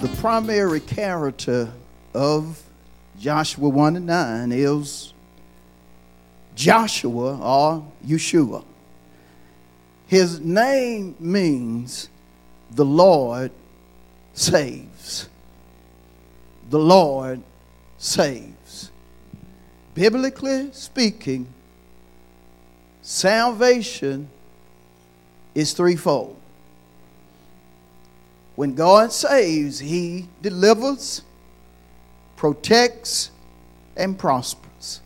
The primary character of Joshua 1 and 9 is Joshua or Yeshua. His name means the Lord saves. The Lord saves. Biblically speaking, salvation is threefold. When God saves, He delivers, protects, and prospers.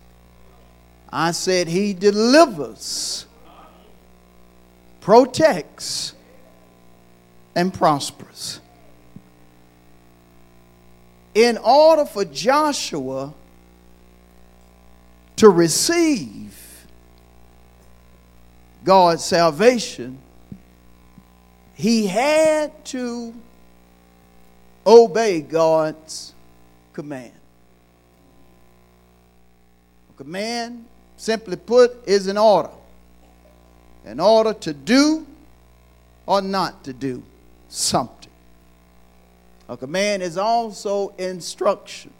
I said He delivers, protects, and prospers. In order for Joshua to receive God's salvation, he had to obey God's command. A command, simply put, is an order. An order to do or not to do something. A command is also instruction.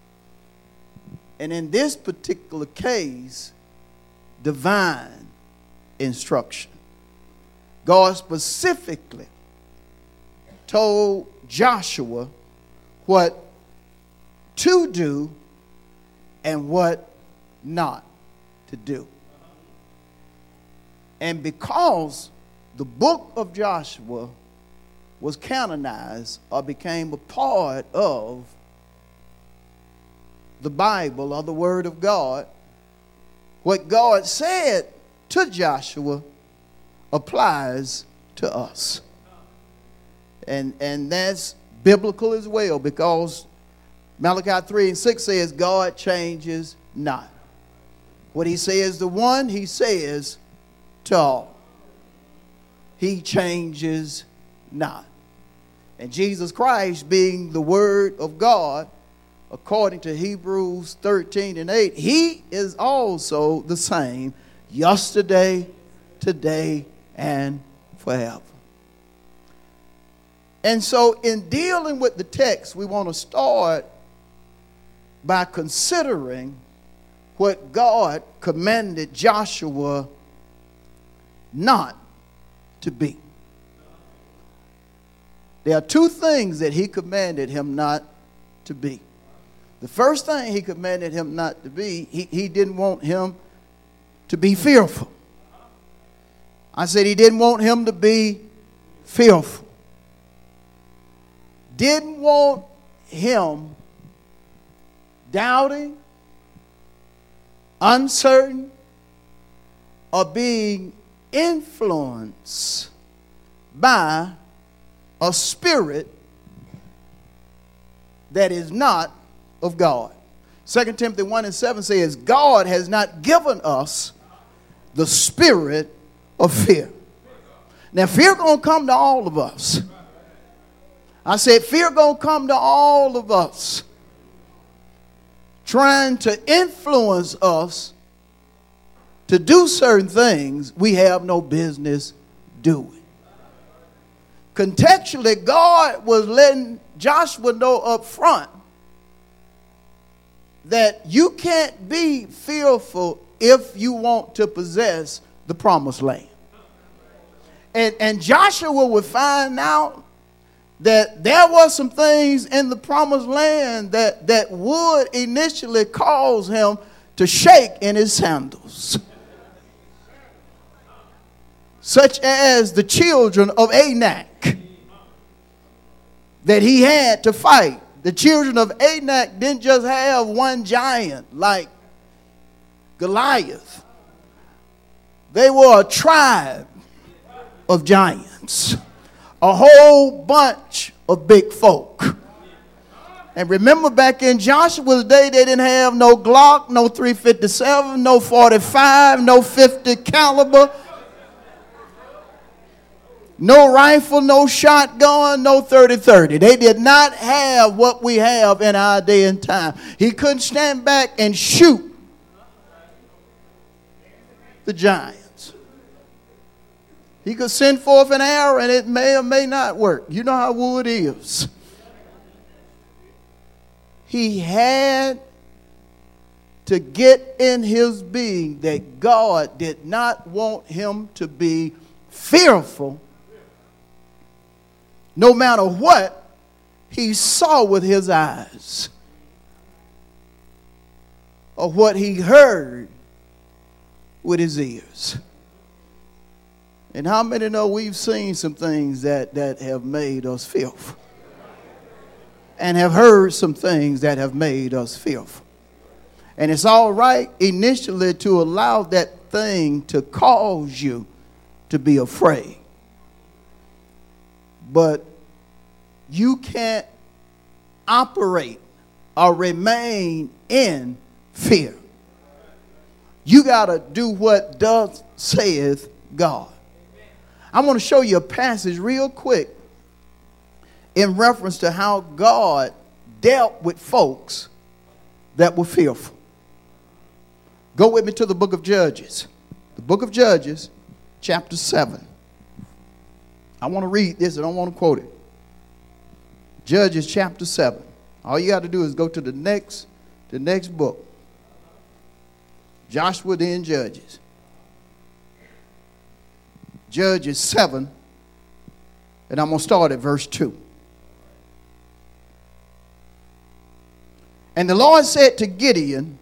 And in this particular case, divine instruction. God specifically told Joshua what to do and what not to do. And because the book of Joshua was canonized or became a part of the Bible or the Word of God, what God said to Joshua applies to us. And, and that's biblical as well because Malachi 3 and 6 says, God changes not. What he says to one, he says to all. He changes not. And Jesus Christ, being the Word of God, according to Hebrews 13 and 8, he is also the same yesterday, today, and forever. And so, in dealing with the text, we want to start by considering what God commanded Joshua not to be. There are two things that he commanded him not to be. The first thing he commanded him not to be, he, he didn't want him to be fearful. I said he didn't want him to be fearful didn't want him doubting, uncertain, or being influenced by a spirit that is not of God. 2 Timothy 1 and 7 says, God has not given us the spirit of fear. Now, fear gonna come to all of us. I said, fear gonna come to all of us, trying to influence us to do certain things we have no business doing. Contextually, God was letting Joshua know up front that you can't be fearful if you want to possess the promised land. And, and Joshua would find out that there were some things in the promised land that, that would initially cause him to shake in his sandals. Such as the children of Anak that he had to fight. The children of Anak didn't just have one giant like Goliath, they were a tribe of giants a whole bunch of big folk. And remember back in Joshua's day, they didn't have no Glock, no 357, no 45, no 50 caliber, no rifle, no shotgun, no 30 30. They did not have what we have in our day and time. He couldn't stand back and shoot the giants. He could send forth an arrow and it may or may not work. You know how wood is he had to get in his being that God did not want him to be fearful no matter what he saw with his eyes or what he heard with his ears. And how many know we've seen some things that, that have made us fearful? and have heard some things that have made us fearful. And it's all right initially to allow that thing to cause you to be afraid. But you can't operate or remain in fear. You got to do what does saith God. I want to show you a passage real quick in reference to how God dealt with folks that were fearful. Go with me to the book of Judges. The book of Judges, chapter 7. I want to read this, I don't want to quote it. Judges chapter 7. All you got to do is go to the next, the next book. Joshua then Judges. Judges 7, and I'm going to start at verse 2. And the Lord said to Gideon,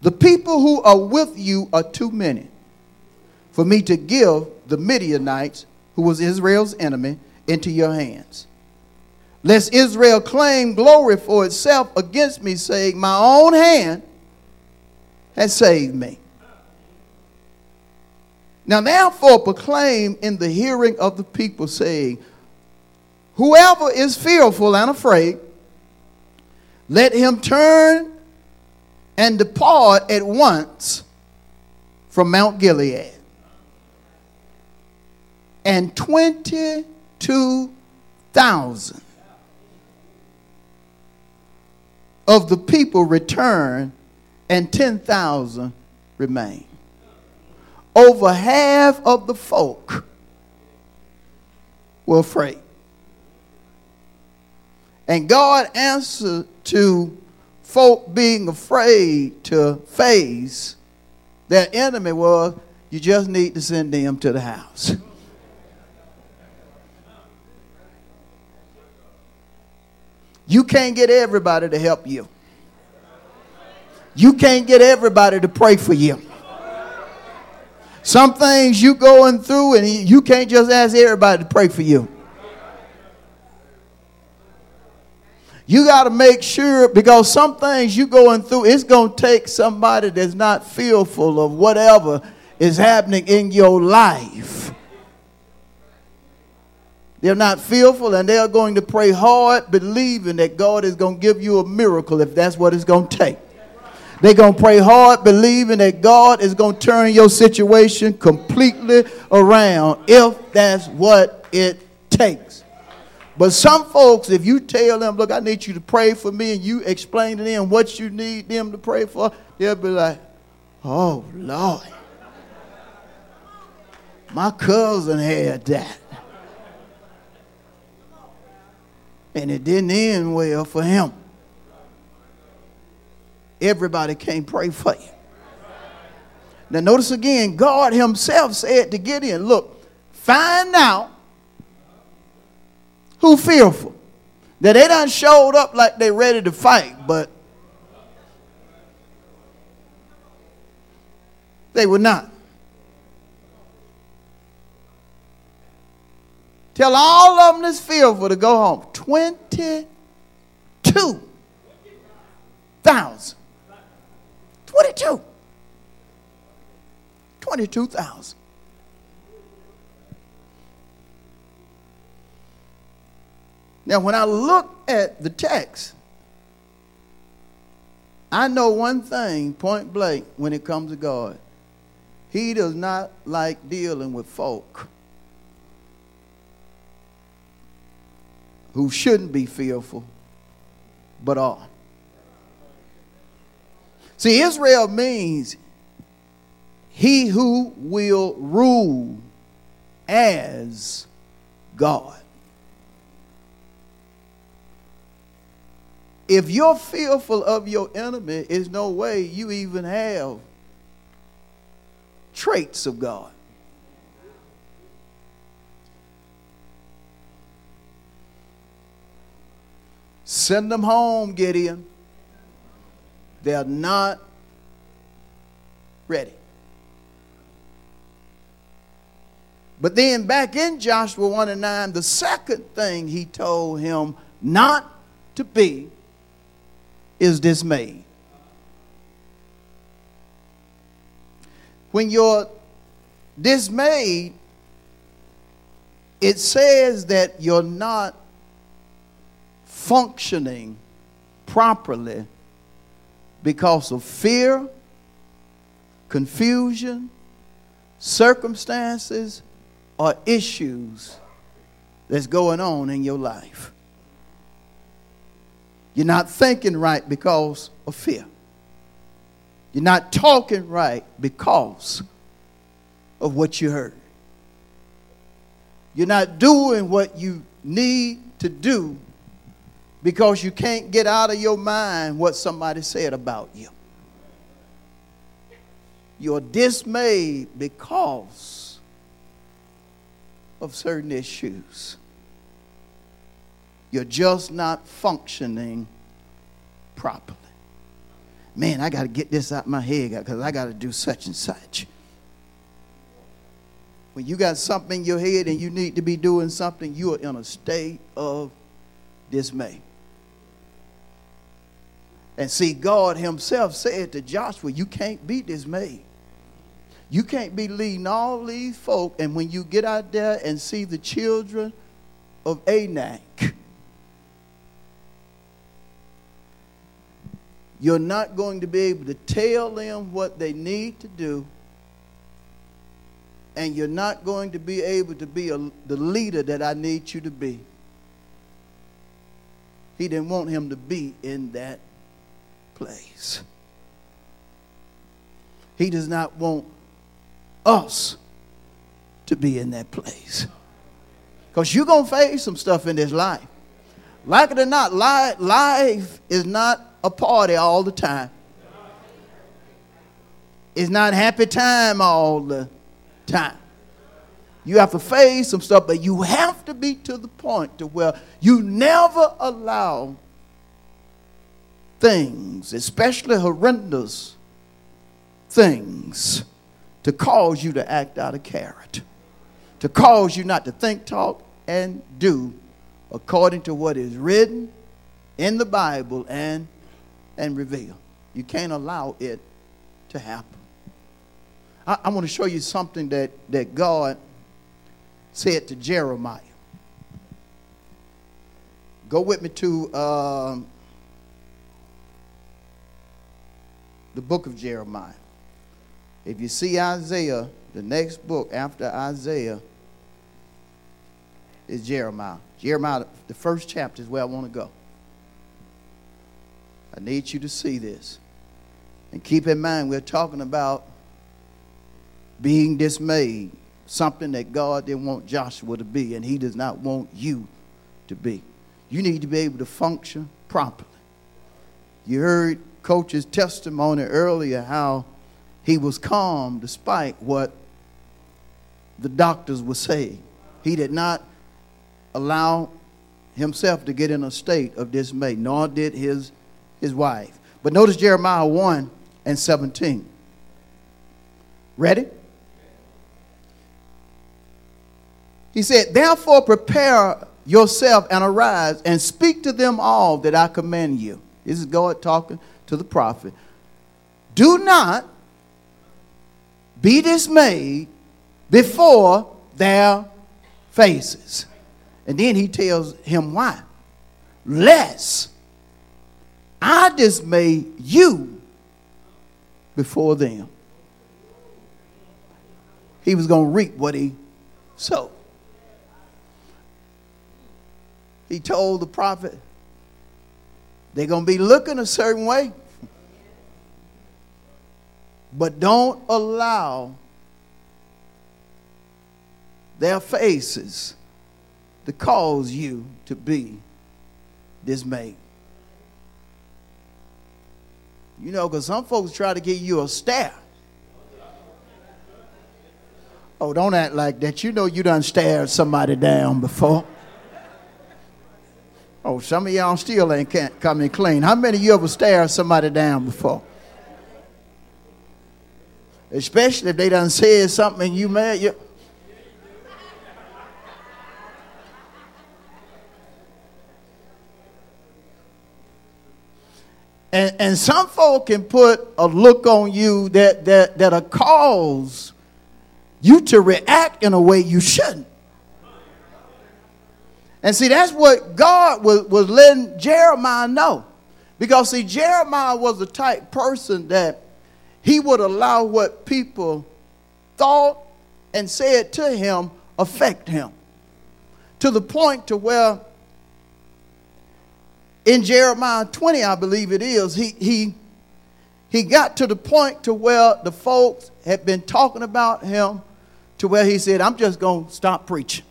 The people who are with you are too many for me to give the Midianites, who was Israel's enemy, into your hands. Lest Israel claim glory for itself against me, saying, My own hand has saved me. Now, therefore, proclaim in the hearing of the people, saying, Whoever is fearful and afraid, let him turn and depart at once from Mount Gilead. And 22,000 of the people returned, and 10,000 remained. Over half of the folk were afraid. And God answered to folk being afraid to face their enemy was you just need to send them to the house. You can't get everybody to help you. You can't get everybody to pray for you. Some things you going through and you can't just ask everybody to pray for you. You got to make sure because some things you going through, it's going to take somebody that's not fearful of whatever is happening in your life. They're not fearful and they're going to pray hard, believing that God is going to give you a miracle if that's what it's going to take. They're going to pray hard, believing that God is going to turn your situation completely around if that's what it takes. But some folks, if you tell them, look, I need you to pray for me, and you explain to them what you need them to pray for, they'll be like, oh, Lord. My cousin had that. And it didn't end well for him. Everybody can't pray for you. Now, notice again, God Himself said to Gideon, Look, find out who fearful. That they done showed up like they ready to fight, but they were not. Tell all of them that's fearful to go home. 22,000. 22. 22,000. Now, when I look at the text, I know one thing, point blank, when it comes to God. He does not like dealing with folk who shouldn't be fearful, but are. See, Israel means he who will rule as God. If you're fearful of your enemy, there's no way you even have traits of God. Send them home, Gideon. They're not ready. But then back in Joshua 1 and 9, the second thing he told him not to be is dismayed. When you're dismayed, it says that you're not functioning properly because of fear, confusion, circumstances, or issues that's going on in your life. You're not thinking right because of fear. You're not talking right because of what you heard. You're not doing what you need to do because you can't get out of your mind what somebody said about you. You're dismayed because of certain issues. You're just not functioning properly. Man, I got to get this out of my head because I got to do such and such. When you got something in your head and you need to be doing something, you are in a state of dismay. And see, God Himself said to Joshua, You can't be dismayed. You can't be leading all these folk, and when you get out there and see the children of Anak, You're not going to be able to tell them what they need to do. And you're not going to be able to be a, the leader that I need you to be. He didn't want him to be in that place. He does not want us to be in that place. Because you're going to face some stuff in this life. Like it or not, life is not a party all the time. It's not happy time all the time. You have to face some stuff, but you have to be to the point to where you never allow things, especially horrendous things, to cause you to act out of character, to cause you not to think, talk, and do according to what is written in the Bible and and reveal. You can't allow it to happen. I, I want to show you something that, that God said to Jeremiah. Go with me to um, the book of Jeremiah. If you see Isaiah, the next book after Isaiah is Jeremiah. Jeremiah, the first chapter is where I want to go. I need you to see this. And keep in mind, we're talking about being dismayed, something that God didn't want Joshua to be, and He does not want you to be. You need to be able to function properly. You heard Coach's testimony earlier how he was calm despite what the doctors were saying. He did not allow himself to get in a state of dismay, nor did his his wife. But notice Jeremiah 1 and 17. Ready? He said, Therefore prepare yourself and arise and speak to them all that I command you. This is God talking to the prophet. Do not be dismayed before their faces. And then he tells him why. Lest I dismay you before them. He was going to reap what he sowed. He told the prophet, they're going to be looking a certain way, but don't allow their faces to cause you to be dismayed. You know, because some folks try to give you a stare. Oh, don't act like that. You know you done stared somebody down before. Oh, some of y'all still ain't coming clean. How many of you ever stared somebody down before? Especially if they done said something you mad. You, And, and some folk can put a look on you that, that, that'll cause you to react in a way you shouldn't. And see, that's what God was, was letting Jeremiah know. Because, see, Jeremiah was the type person that he would allow what people thought and said to him affect him. To the point to where in Jeremiah 20, I believe it is, he, he, he got to the point to where the folks had been talking about him to where he said, I'm just going to stop preaching.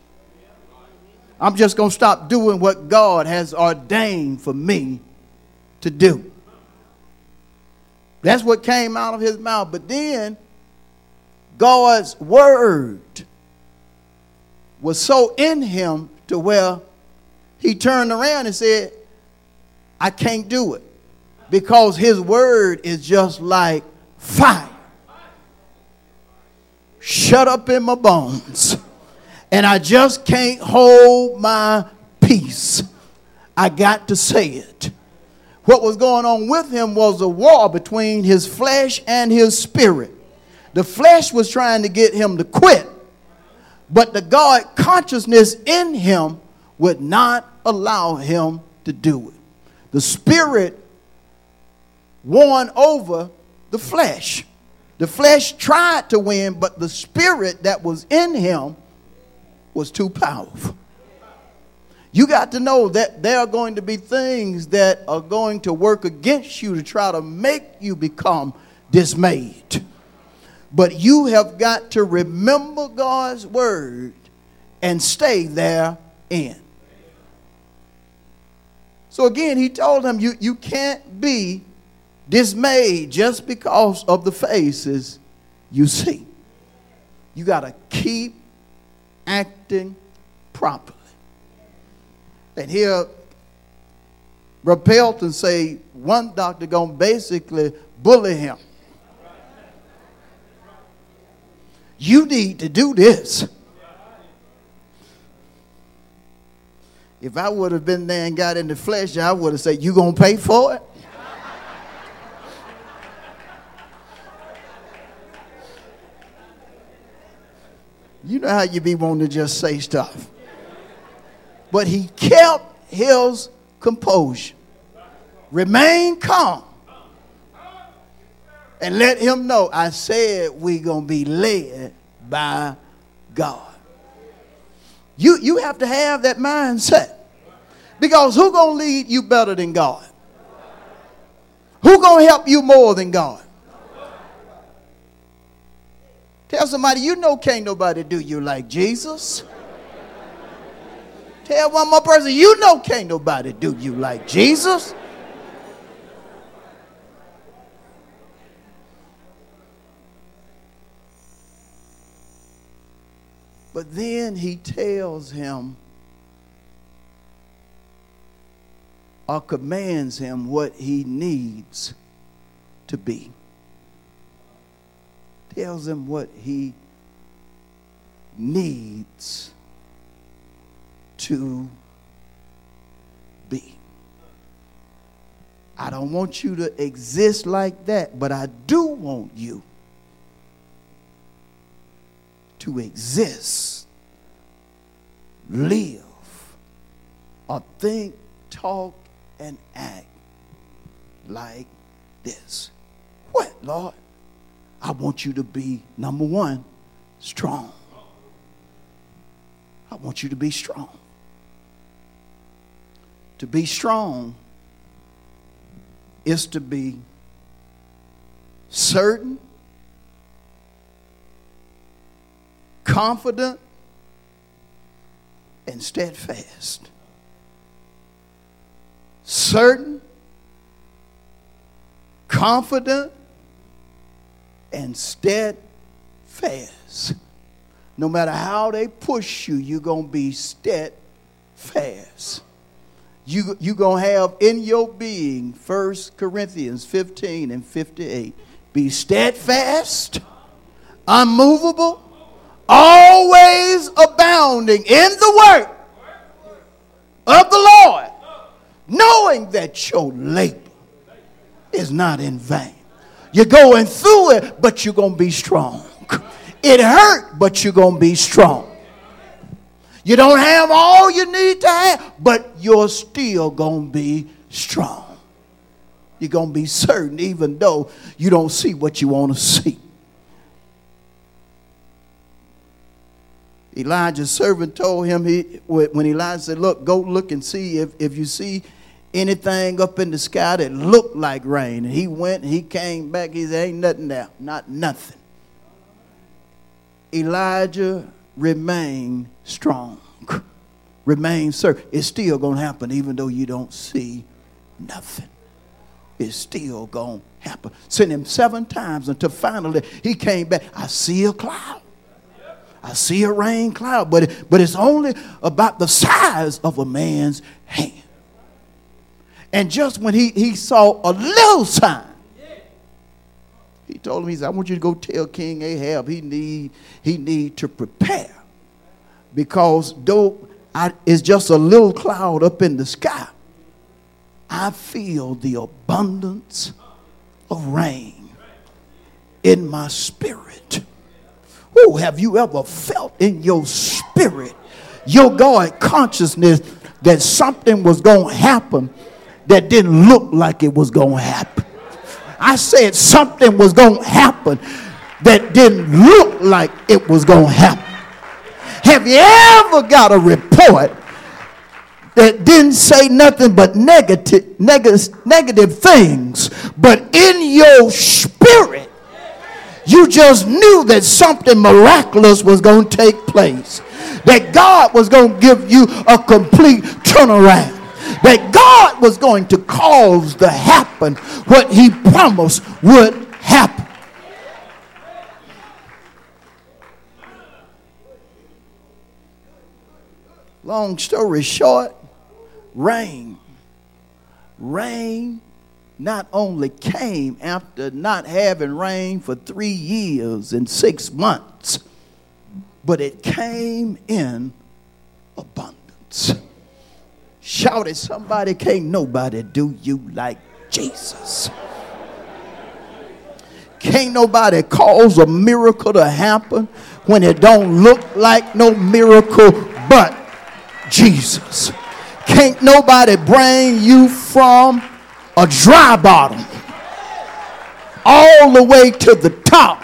I'm just going to stop doing what God has ordained for me to do. That's what came out of his mouth. But then God's word was so in him to where he turned around and said, I can't do it because his word is just like fire. Shut up in my bones. And I just can't hold my peace. I got to say it. What was going on with him was a war between his flesh and his spirit. The flesh was trying to get him to quit, but the God consciousness in him would not allow him to do it. The spirit won over the flesh. The flesh tried to win, but the spirit that was in him was too powerful. You got to know that there are going to be things that are going to work against you to try to make you become dismayed. But you have got to remember God's word and stay there in. So again, he told him, you, you can't be dismayed just because of the faces you see. You got to keep acting properly. And here, and say one doctor gonna basically bully him. You need to do this. If I would have been there and got in the flesh, I would have said, You gonna pay for it? You know how you be wanting to just say stuff. But he kept his composure. Remain calm. And let him know I said we're gonna be led by God. You, you have to have that mindset. Because who going to lead you better than God? Who going to help you more than God? Tell somebody, you know can't nobody do you like Jesus. Tell one more person, you know can't nobody do you like Jesus. But then he tells him or commands him what he needs to be. Tells him what he needs to be. I don't want you to exist like that, but I do want you to exist, live, or think, talk, and act like this. What, Lord? I want you to be, number one, strong. I want you to be strong. To be strong is to be certain, confident, and steadfast. Certain, confident, and steadfast. No matter how they push you, you're going to be steadfast. You, you're going to have in your being 1 Corinthians 15 and 58. Be steadfast, unmovable, always abounding in the work of the Lord, knowing that your labor is not in vain. You're going through it, but you're going to be strong. It hurt, but you're going to be strong. You don't have all you need to have, but you're still going to be strong. You're going to be certain, even though you don't see what you want to see. Elijah's servant told him he, when Elijah said, Look, go look and see if, if you see anything up in the sky that looked like rain. And he went he came back. He said, Ain't nothing there. Not nothing. Elijah remained strong. Remain certain. It's still going to happen even though you don't see nothing. It's still going to happen. Sent him seven times until finally he came back. I see a cloud. I see a rain cloud, but, but it's only about the size of a man's hand. And just when he, he saw a little sign, he told him, he said, I want you to go tell King Ahab he need, he need to prepare. Because though I, it's just a little cloud up in the sky, I feel the abundance of rain in my spirit. Who have you ever felt in your spirit, your God consciousness, that something was going to happen that didn't look like it was going to happen. I said something was going to happen that didn't look like it was going to happen. Have you ever got a report that didn't say nothing but negative, negative, negative things, but in your spirit, you just knew that something miraculous was going to take place, that God was going to give you a complete turnaround that God was going to cause to happen what he promised would happen. Long story short, rain. Rain not only came after not having rain for three years and six months, but it came in abundance. Shout at somebody, can't nobody do you like Jesus. Can't nobody cause a miracle to happen when it don't look like no miracle but Jesus. Can't nobody bring you from a dry bottom all the way to the top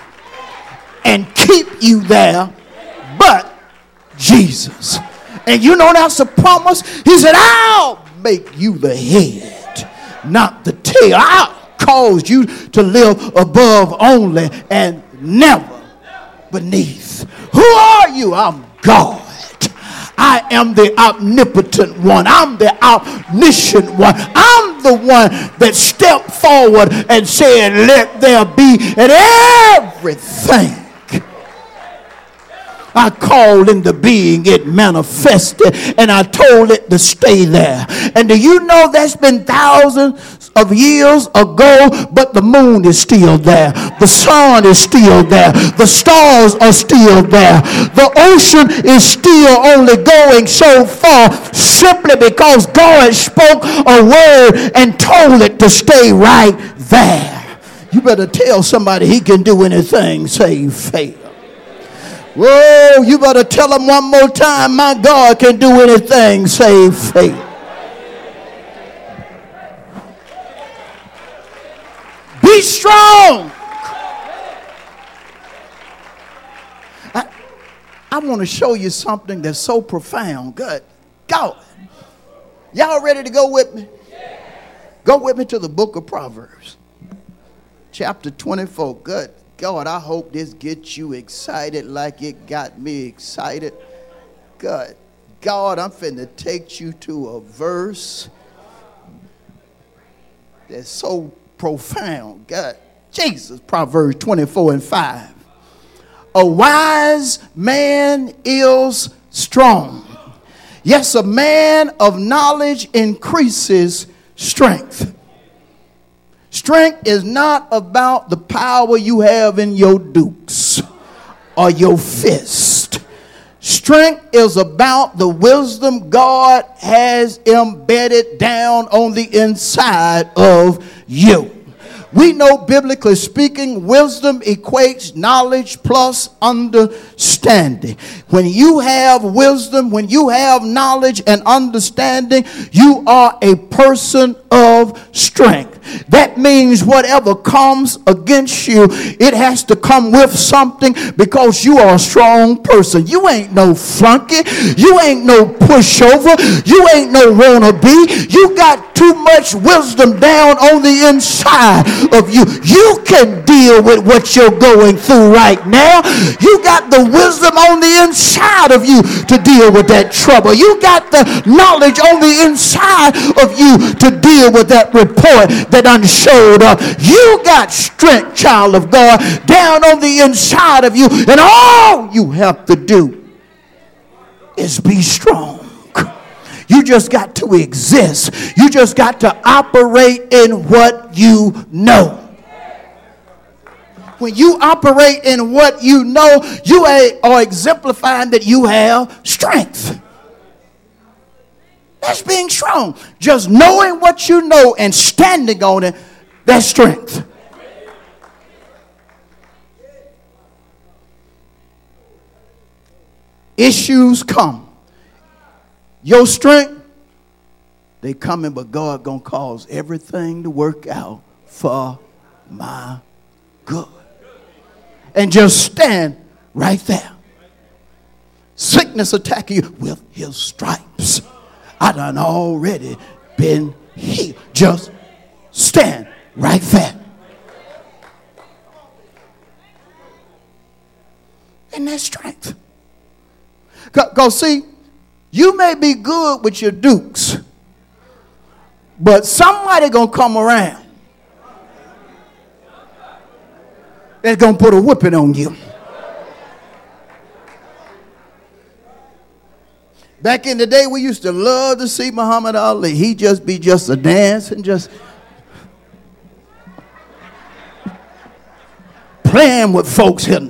and keep you there but Jesus. And you know that's a promise. He said, I'll make you the head, not the tail. I'll cause you to live above only and never beneath. Who are you? I'm God. I am the omnipotent one. I'm the omniscient one. I'm the one that stepped forward and said, Let there be, and everything I called into being, it manifested, and I told it to stay there. And do you know that's been thousands of years ago, but the moon is still there, the sun is still there, the stars are still there, the ocean is still only going so far simply because God spoke a word and told it to stay right there. You better tell somebody he can do anything, say faith. Whoa, you better tell them one more time, my God can do anything save faith. Be strong. I, I want to show you something that's so profound. Good. Go. Y'all ready to go with me? Go with me to the book of Proverbs, chapter 24. Good God, I hope this gets you excited like it got me excited. Good God, I'm finna take you to a verse that's so profound. God, Jesus, Proverbs 24 and 5. A wise man is strong. Yes, a man of knowledge increases strength. Strength is not about the power you have in your dukes or your fist. Strength is about the wisdom God has embedded down on the inside of you. We know, biblically speaking, wisdom equates knowledge plus understanding. When you have wisdom, when you have knowledge and understanding, you are a person of strength. That means whatever comes against you, it has to come with something because you are a strong person. You ain't no flunky. You ain't no pushover. You ain't no wannabe. You got too much wisdom down on the inside of you. You can deal with what you're going through right now. You got the wisdom on the inside of you to deal with that trouble. You got the knowledge on the inside of you to deal with that report that done showed up. You got strength, child of God, down on the inside of you. And all you have to do is be strong. You just got to exist. You just got to operate in what you know. When you operate in what you know, you are exemplifying that you have strength. That's being strong. Just knowing what you know and standing on it, that's strength. Issues come. Your strength, they coming, but God gonna cause everything to work out for my good. And just stand right there. Sickness attacking you with his stripes. I done already been healed. Just stand right there. And that strength. Go see, you may be good with your dukes, but somebody gonna come around that's gonna put a whipping on you. Back in the day, we used to love to see Muhammad Ali. He just be just a dance and just playing with folks here,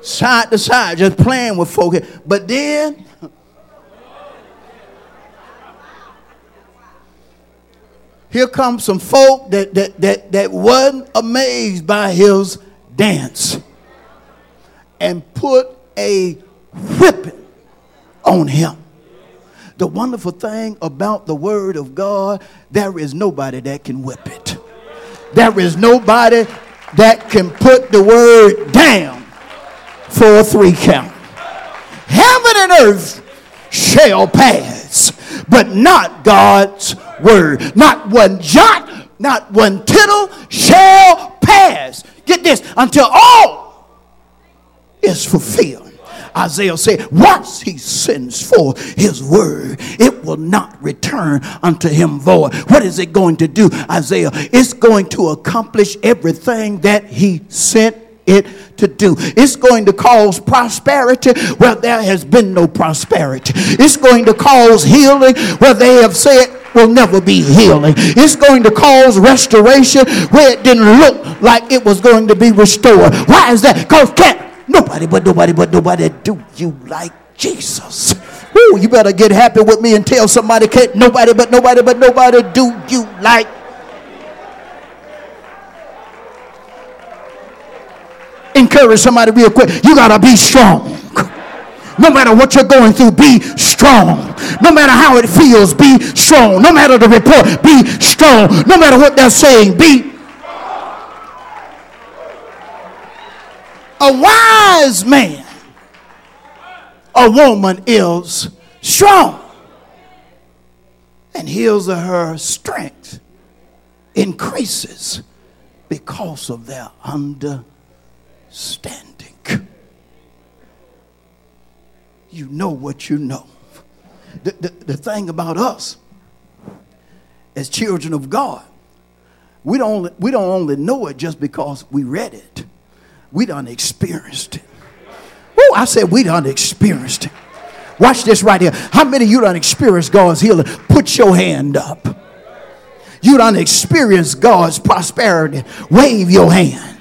side to side, just playing with folks. Here. But then, here comes some folk that, that, that, that wasn't amazed by his dance and put a whipping on him. The wonderful thing about the word of God, there is nobody that can whip it. There is nobody that can put the word down for a three count. Heaven and earth shall pass, but not God's word. Not one jot, not one tittle shall pass. Get this until all is fulfilled. Isaiah said, once he sends forth his word, it will not return unto him void. What is it going to do, Isaiah? It's going to accomplish everything that he sent it to do. It's going to cause prosperity where there has been no prosperity. It's going to cause healing where they have said will never be healing. It's going to cause restoration where it didn't look like it was going to be restored. Why is that? Because can't Nobody but nobody but nobody do you like Jesus. Ooh, you better get happy with me and tell somebody can't nobody but nobody but nobody do you like encourage somebody real quick. You gotta be strong. No matter what you're going through, be strong. No matter how it feels, be strong. No matter the report, be strong. No matter what they're saying, be a wise man. A woman is strong and his or her strength increases because of their understanding. You know what you know. The, the, the thing about us as children of God, we don't, we don't only know it just because we read it. We done experienced it. Oh, I said we done experienced it. Watch this right here. How many of you done experienced God's healing? Put your hand up. You done experienced God's prosperity. Wave your hand.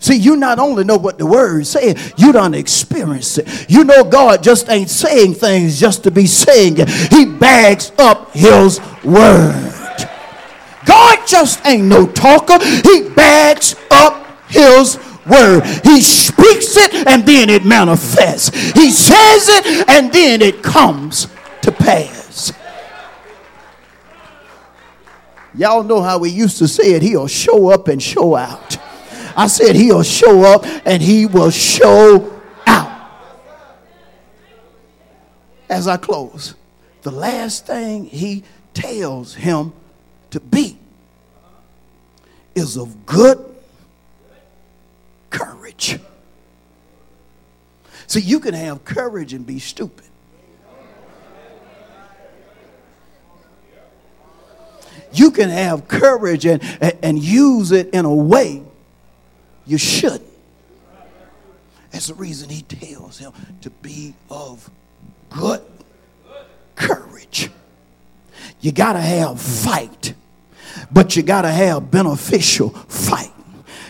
See, you not only know what the word saying, you don't experience it. You know God just ain't saying things just to be saying it. He bags up his word. God just ain't no talker. He bags up his word. He speaks it and then it manifests. He says it and then it comes to pass. Y'all know how we used to say it. He'll show up and show out. I said he'll show up and he will show out. As I close, the last thing he tells him to be is of good courage. See, you can have courage and be stupid. You can have courage and, and use it in a way you should. That's the reason he tells him to be of good courage. You got to have fight, but you got to have beneficial fight.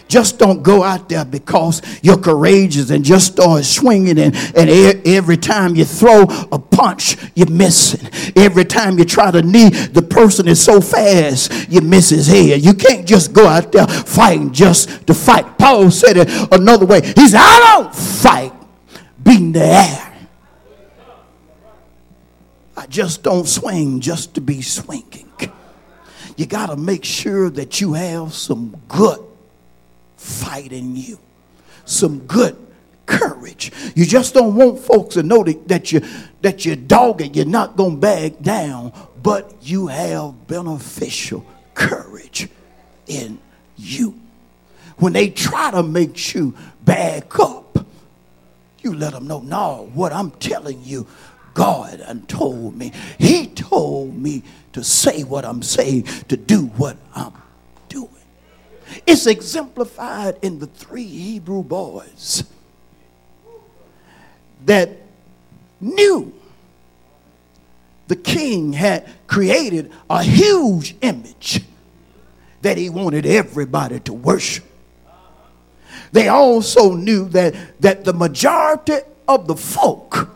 Just don't go out there because you're courageous and just start swinging. And, and every time you throw a punch, you're missing. Every time you try to knee, the person is so fast, you miss his head. You can't just go out there fighting just to fight. Paul said it another way. He said, I don't fight beating the air. I just don't swing just to be swinging. You got to make sure that you have some good fight in you, some good courage. You just don't want folks to know that, you that you're dogged, you're not gonna back down, but you have beneficial courage in you. When they try to make you back up, you let them know, no, what I'm telling you, God and told me. He told me to say what I'm saying, to do what I'm it's exemplified in the three Hebrew boys that knew the king had created a huge image that he wanted everybody to worship. They also knew that, that the majority of the folk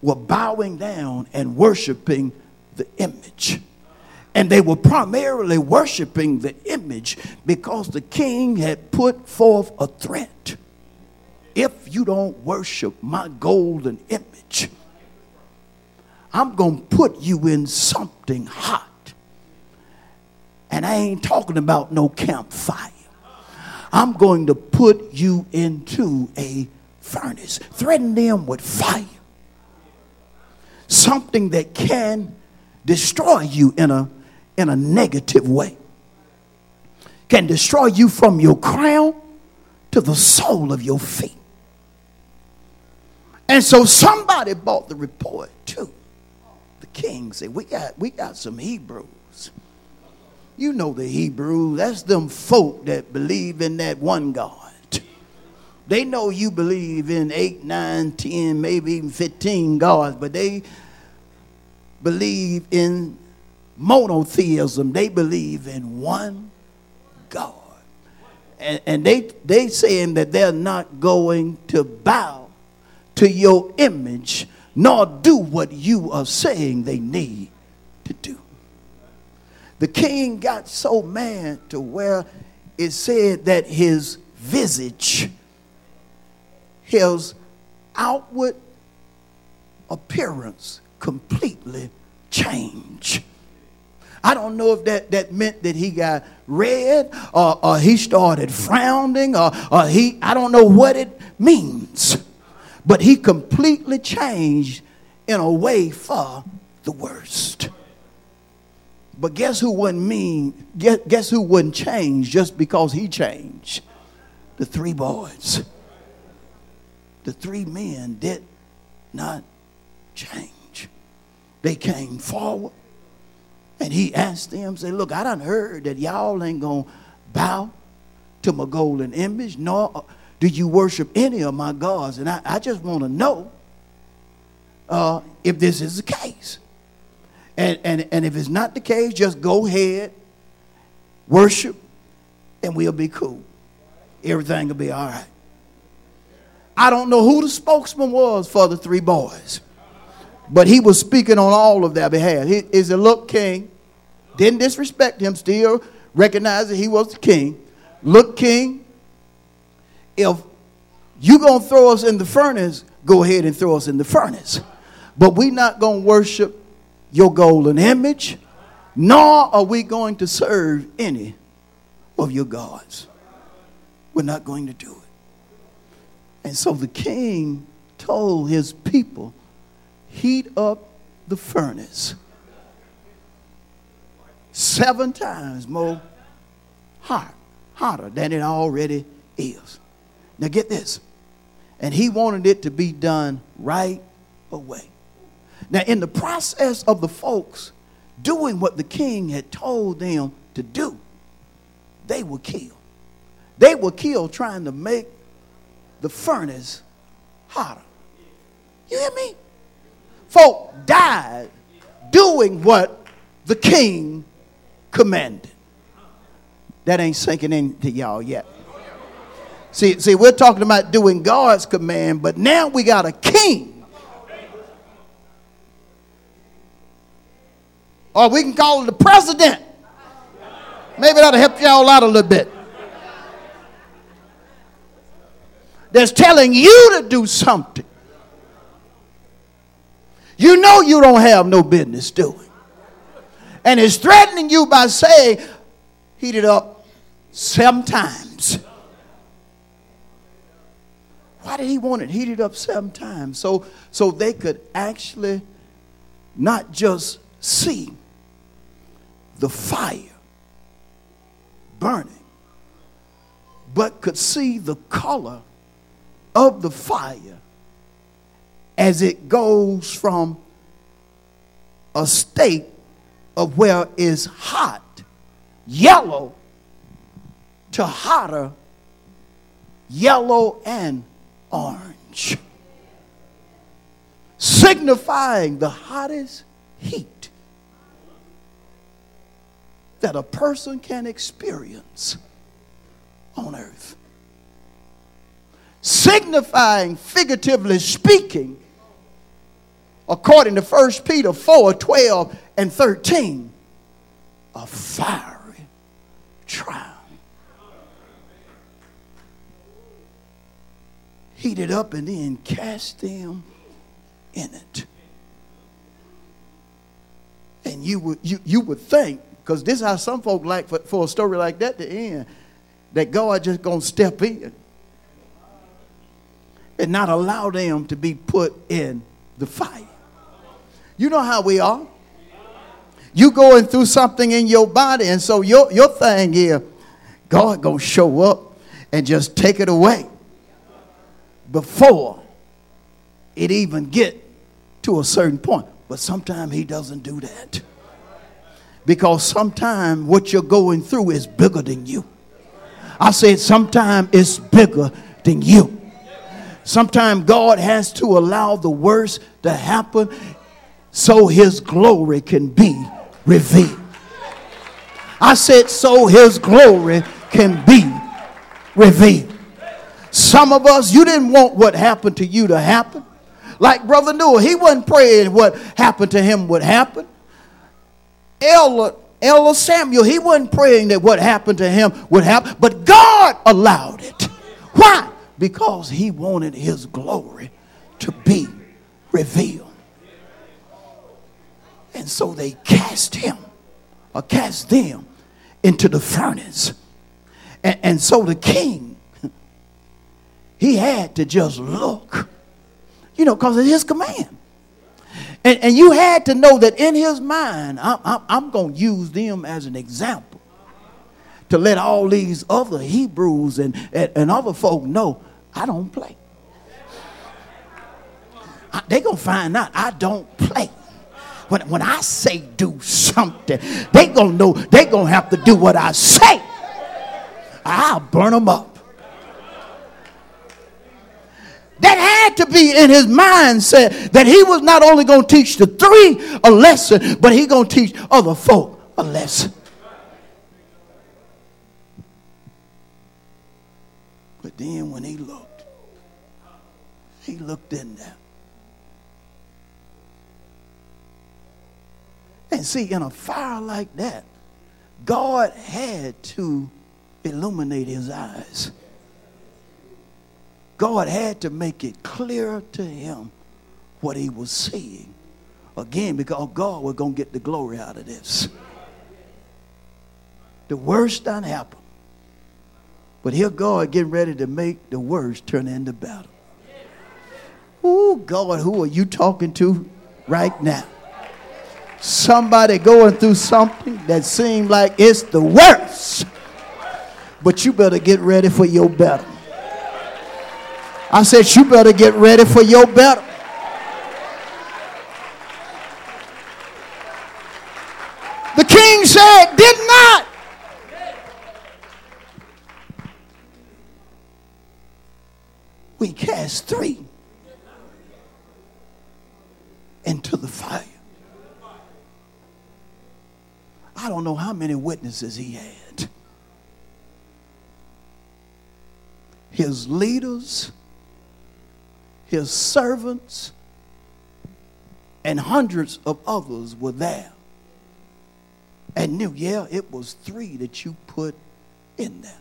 were bowing down and worshiping the image. And they were primarily worshiping the image because the king had put forth a threat. If you don't worship my golden image, I'm going to put you in something hot. And I ain't talking about no campfire. I'm going to put you into a furnace. Threaten them with fire. Something that can destroy you in a in a negative way can destroy you from your crown to the sole of your feet. And so somebody bought the report too. The king said, We got we got some Hebrews. You know the Hebrews, that's them folk that believe in that one God. They know you believe in eight, nine, ten, maybe even 15 gods, but they believe in monotheism. They believe in one God. And, and they they saying that they're not going to bow to your image nor do what you are saying they need to do. The king got so mad to where it said that his visage, his outward appearance completely changed. I don't know if that, that meant that he got red or, or he started frowning or, or he, I don't know what it means. But he completely changed in a way for the worst. But guess who wouldn't mean, guess, guess who wouldn't change just because he changed? The three boys. The three men did not change. They came forward and he asked them, say, look, I done heard that y'all ain't gonna bow to my golden image, nor do you worship any of my gods. And I, I just want to know uh, if this is the case. And, and, and if it's not the case, just go ahead, worship, and we'll be cool. Everything will be all right. I don't know who the spokesman was for the three boys, but he was speaking on all of their behalf. He is a look king, didn't disrespect him, still recognized that he was the king. Look, king, if you gonna throw us in the furnace, go ahead and throw us in the furnace. But we not gonna worship your golden image, nor are we going to serve any of your gods. We're not going to do it. And so the king told his people, heat up the furnace seven times more hot, hotter than it already is. Now get this. And he wanted it to be done right away. Now, in the process of the folks doing what the king had told them to do, they were killed. They were killed trying to make the furnace hotter. You hear me? Folk died doing what the king commanded. That ain't sinking into y'all yet. See, see, we're talking about doing God's command, but now we got a king Or we can call it the president. Maybe that'll help y'all out a little bit. That's telling you to do something. You know you don't have no business doing. And is threatening you by saying, heat it up sometimes. Why did he want it heated up seven times? So, so they could actually not just see the fire burning, but could see the color of the fire as it goes from a state of where it's hot, yellow, to hotter, yellow and orange, signifying the hottest heat that a person can experience on earth. Signifying, figuratively speaking, according to 1 Peter 4 12 and 13, a fiery trial. Heated up and then cast them in it. And you would, you, you would think because this is how some folk like for, for a story like that to end, that God just gonna step in and not allow them to be put in the fire. You know how we are. You going through something in your body, and so your, your thing is, God gonna show up and just take it away before it even get to a certain point. But sometimes he doesn't do that. Because sometimes what you're going through is bigger than you. I said, sometimes it's bigger than you. Sometimes God has to allow the worst to happen so his glory can be revealed. I said, so his glory can be revealed. Some of us, you didn't want what happened to you to happen. Like Brother Noah, he wasn't praying what happened to him would happen. Elder, Elder Samuel, he wasn't praying that what happened to him would happen, but God allowed it. Why? Because he wanted his glory to be revealed. And so they cast him or cast them into the furnace. And, and so the king, he had to just look, you know, because of his command. And, and you had to know that in his mind, I'm, I'm, I'm going to use them as an example to let all these other Hebrews and, and, and other folk know I don't play. They're going to find out I don't play. When, when I say do something, they to know they to have to do what I say. I'll burn them up. That had to be in his mindset that he was not only to teach the three a lesson, but he to teach other folk a lesson. But then when he looked, he looked in there. And see, in a fire like that, God had to illuminate his eyes. God had to make it clear to him what he was seeing. Again, because God was going to get the glory out of this. The worst done happened. But here God getting ready to make the worst turn into battle. Oh, God, who are you talking to right now? Somebody going through something that seems like it's the worst. But you better get ready for your better. I said, you better get ready for your better. The king said, did not. We cast three into the fire. I don't know how many witnesses he had. His leaders, his servants, and hundreds of others were there and knew, yeah, it was three that you put in there.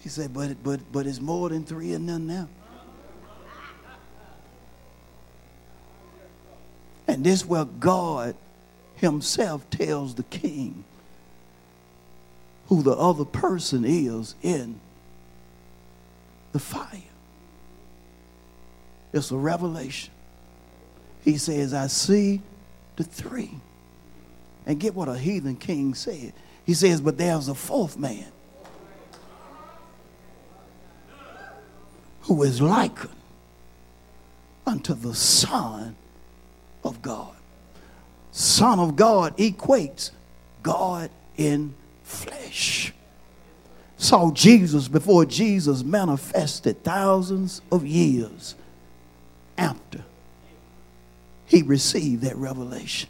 He said, but, but, but it's more than three in there now. And this where God himself tells the king who the other person is in the fire. It's a revelation. He says, I see the three. And get what a heathen king said. He says, but there's a fourth man who is likened unto the Son of God. Son of God equates God in flesh. Saw Jesus before Jesus manifested thousands of years after he received that revelation.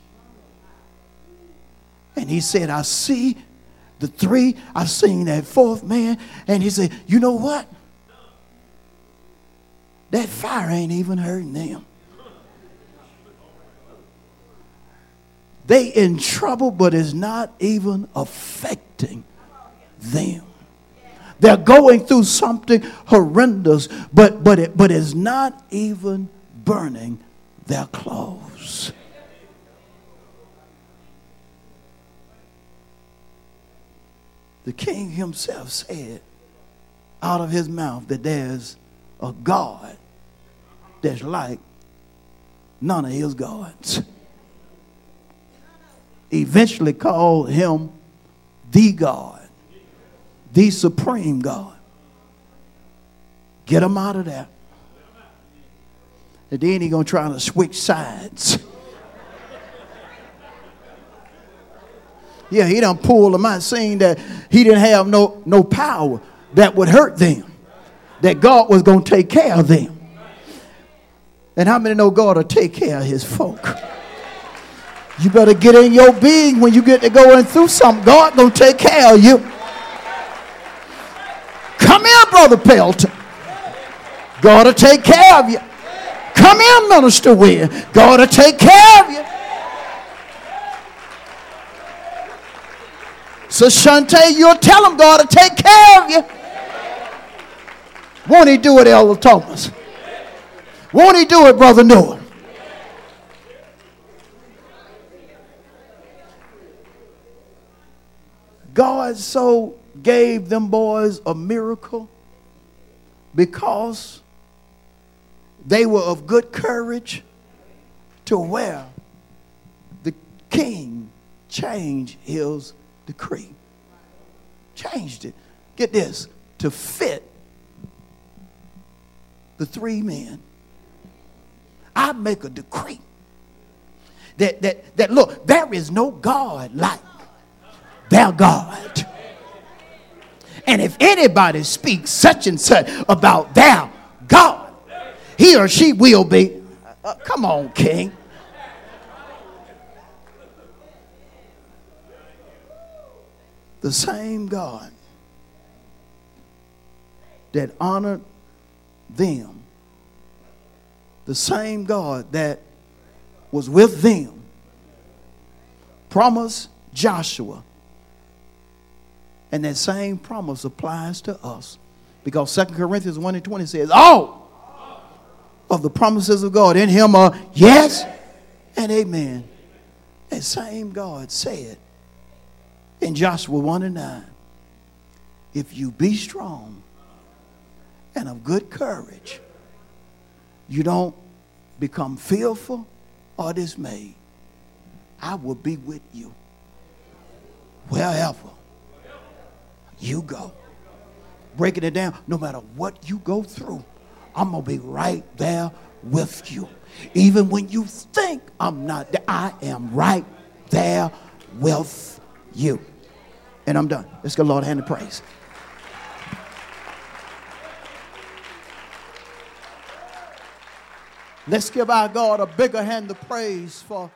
And he said, I see the three, I've seen that fourth man. And he said, You know what? That fire ain't even hurting them. They in trouble, but it's not even affecting them. They're going through something horrendous, but but it but it's not even burning their clothes. The king himself said out of his mouth that there's a God that's like none of his gods eventually called him the God, the supreme God. Get him out of there. And then he to try to switch sides. yeah, he done pulled them out, saying that he didn't have no, no power that would hurt them, that God was to take care of them. And how many know God will take care of his folk? You better get in your being when you get to going through something. God gonna take care of you. Come here, Brother Pelton. God will take care of you. Come in, Minister Wynn. God will take care of you. So Shante, you'll tell him God will take care of you. Won't he do it, Elder Thomas? Won't he do it, Brother Noah? God so gave them boys a miracle because they were of good courage to where the king changed his decree. Changed it. Get this to fit the three men. I make a decree that, that, that look, there is no God like their God. And if anybody speaks such and such about their God, he or she will be. Uh, come on, King. The same God that honored them, the same God that was with them, promised Joshua. And that same promise applies to us. Because 2 Corinthians 1 and 20 says, All of the promises of God in him are yes and amen. That same God said in Joshua 1 and 9, If you be strong and of good courage, you don't become fearful or dismayed. I will be with you wherever you go. Breaking it down, no matter what you go through, I'm going to be right there with you. Even when you think I'm not there, I am right there with you. And I'm done. Let's go, Lord, hand of praise. Let's give our God a bigger hand of praise for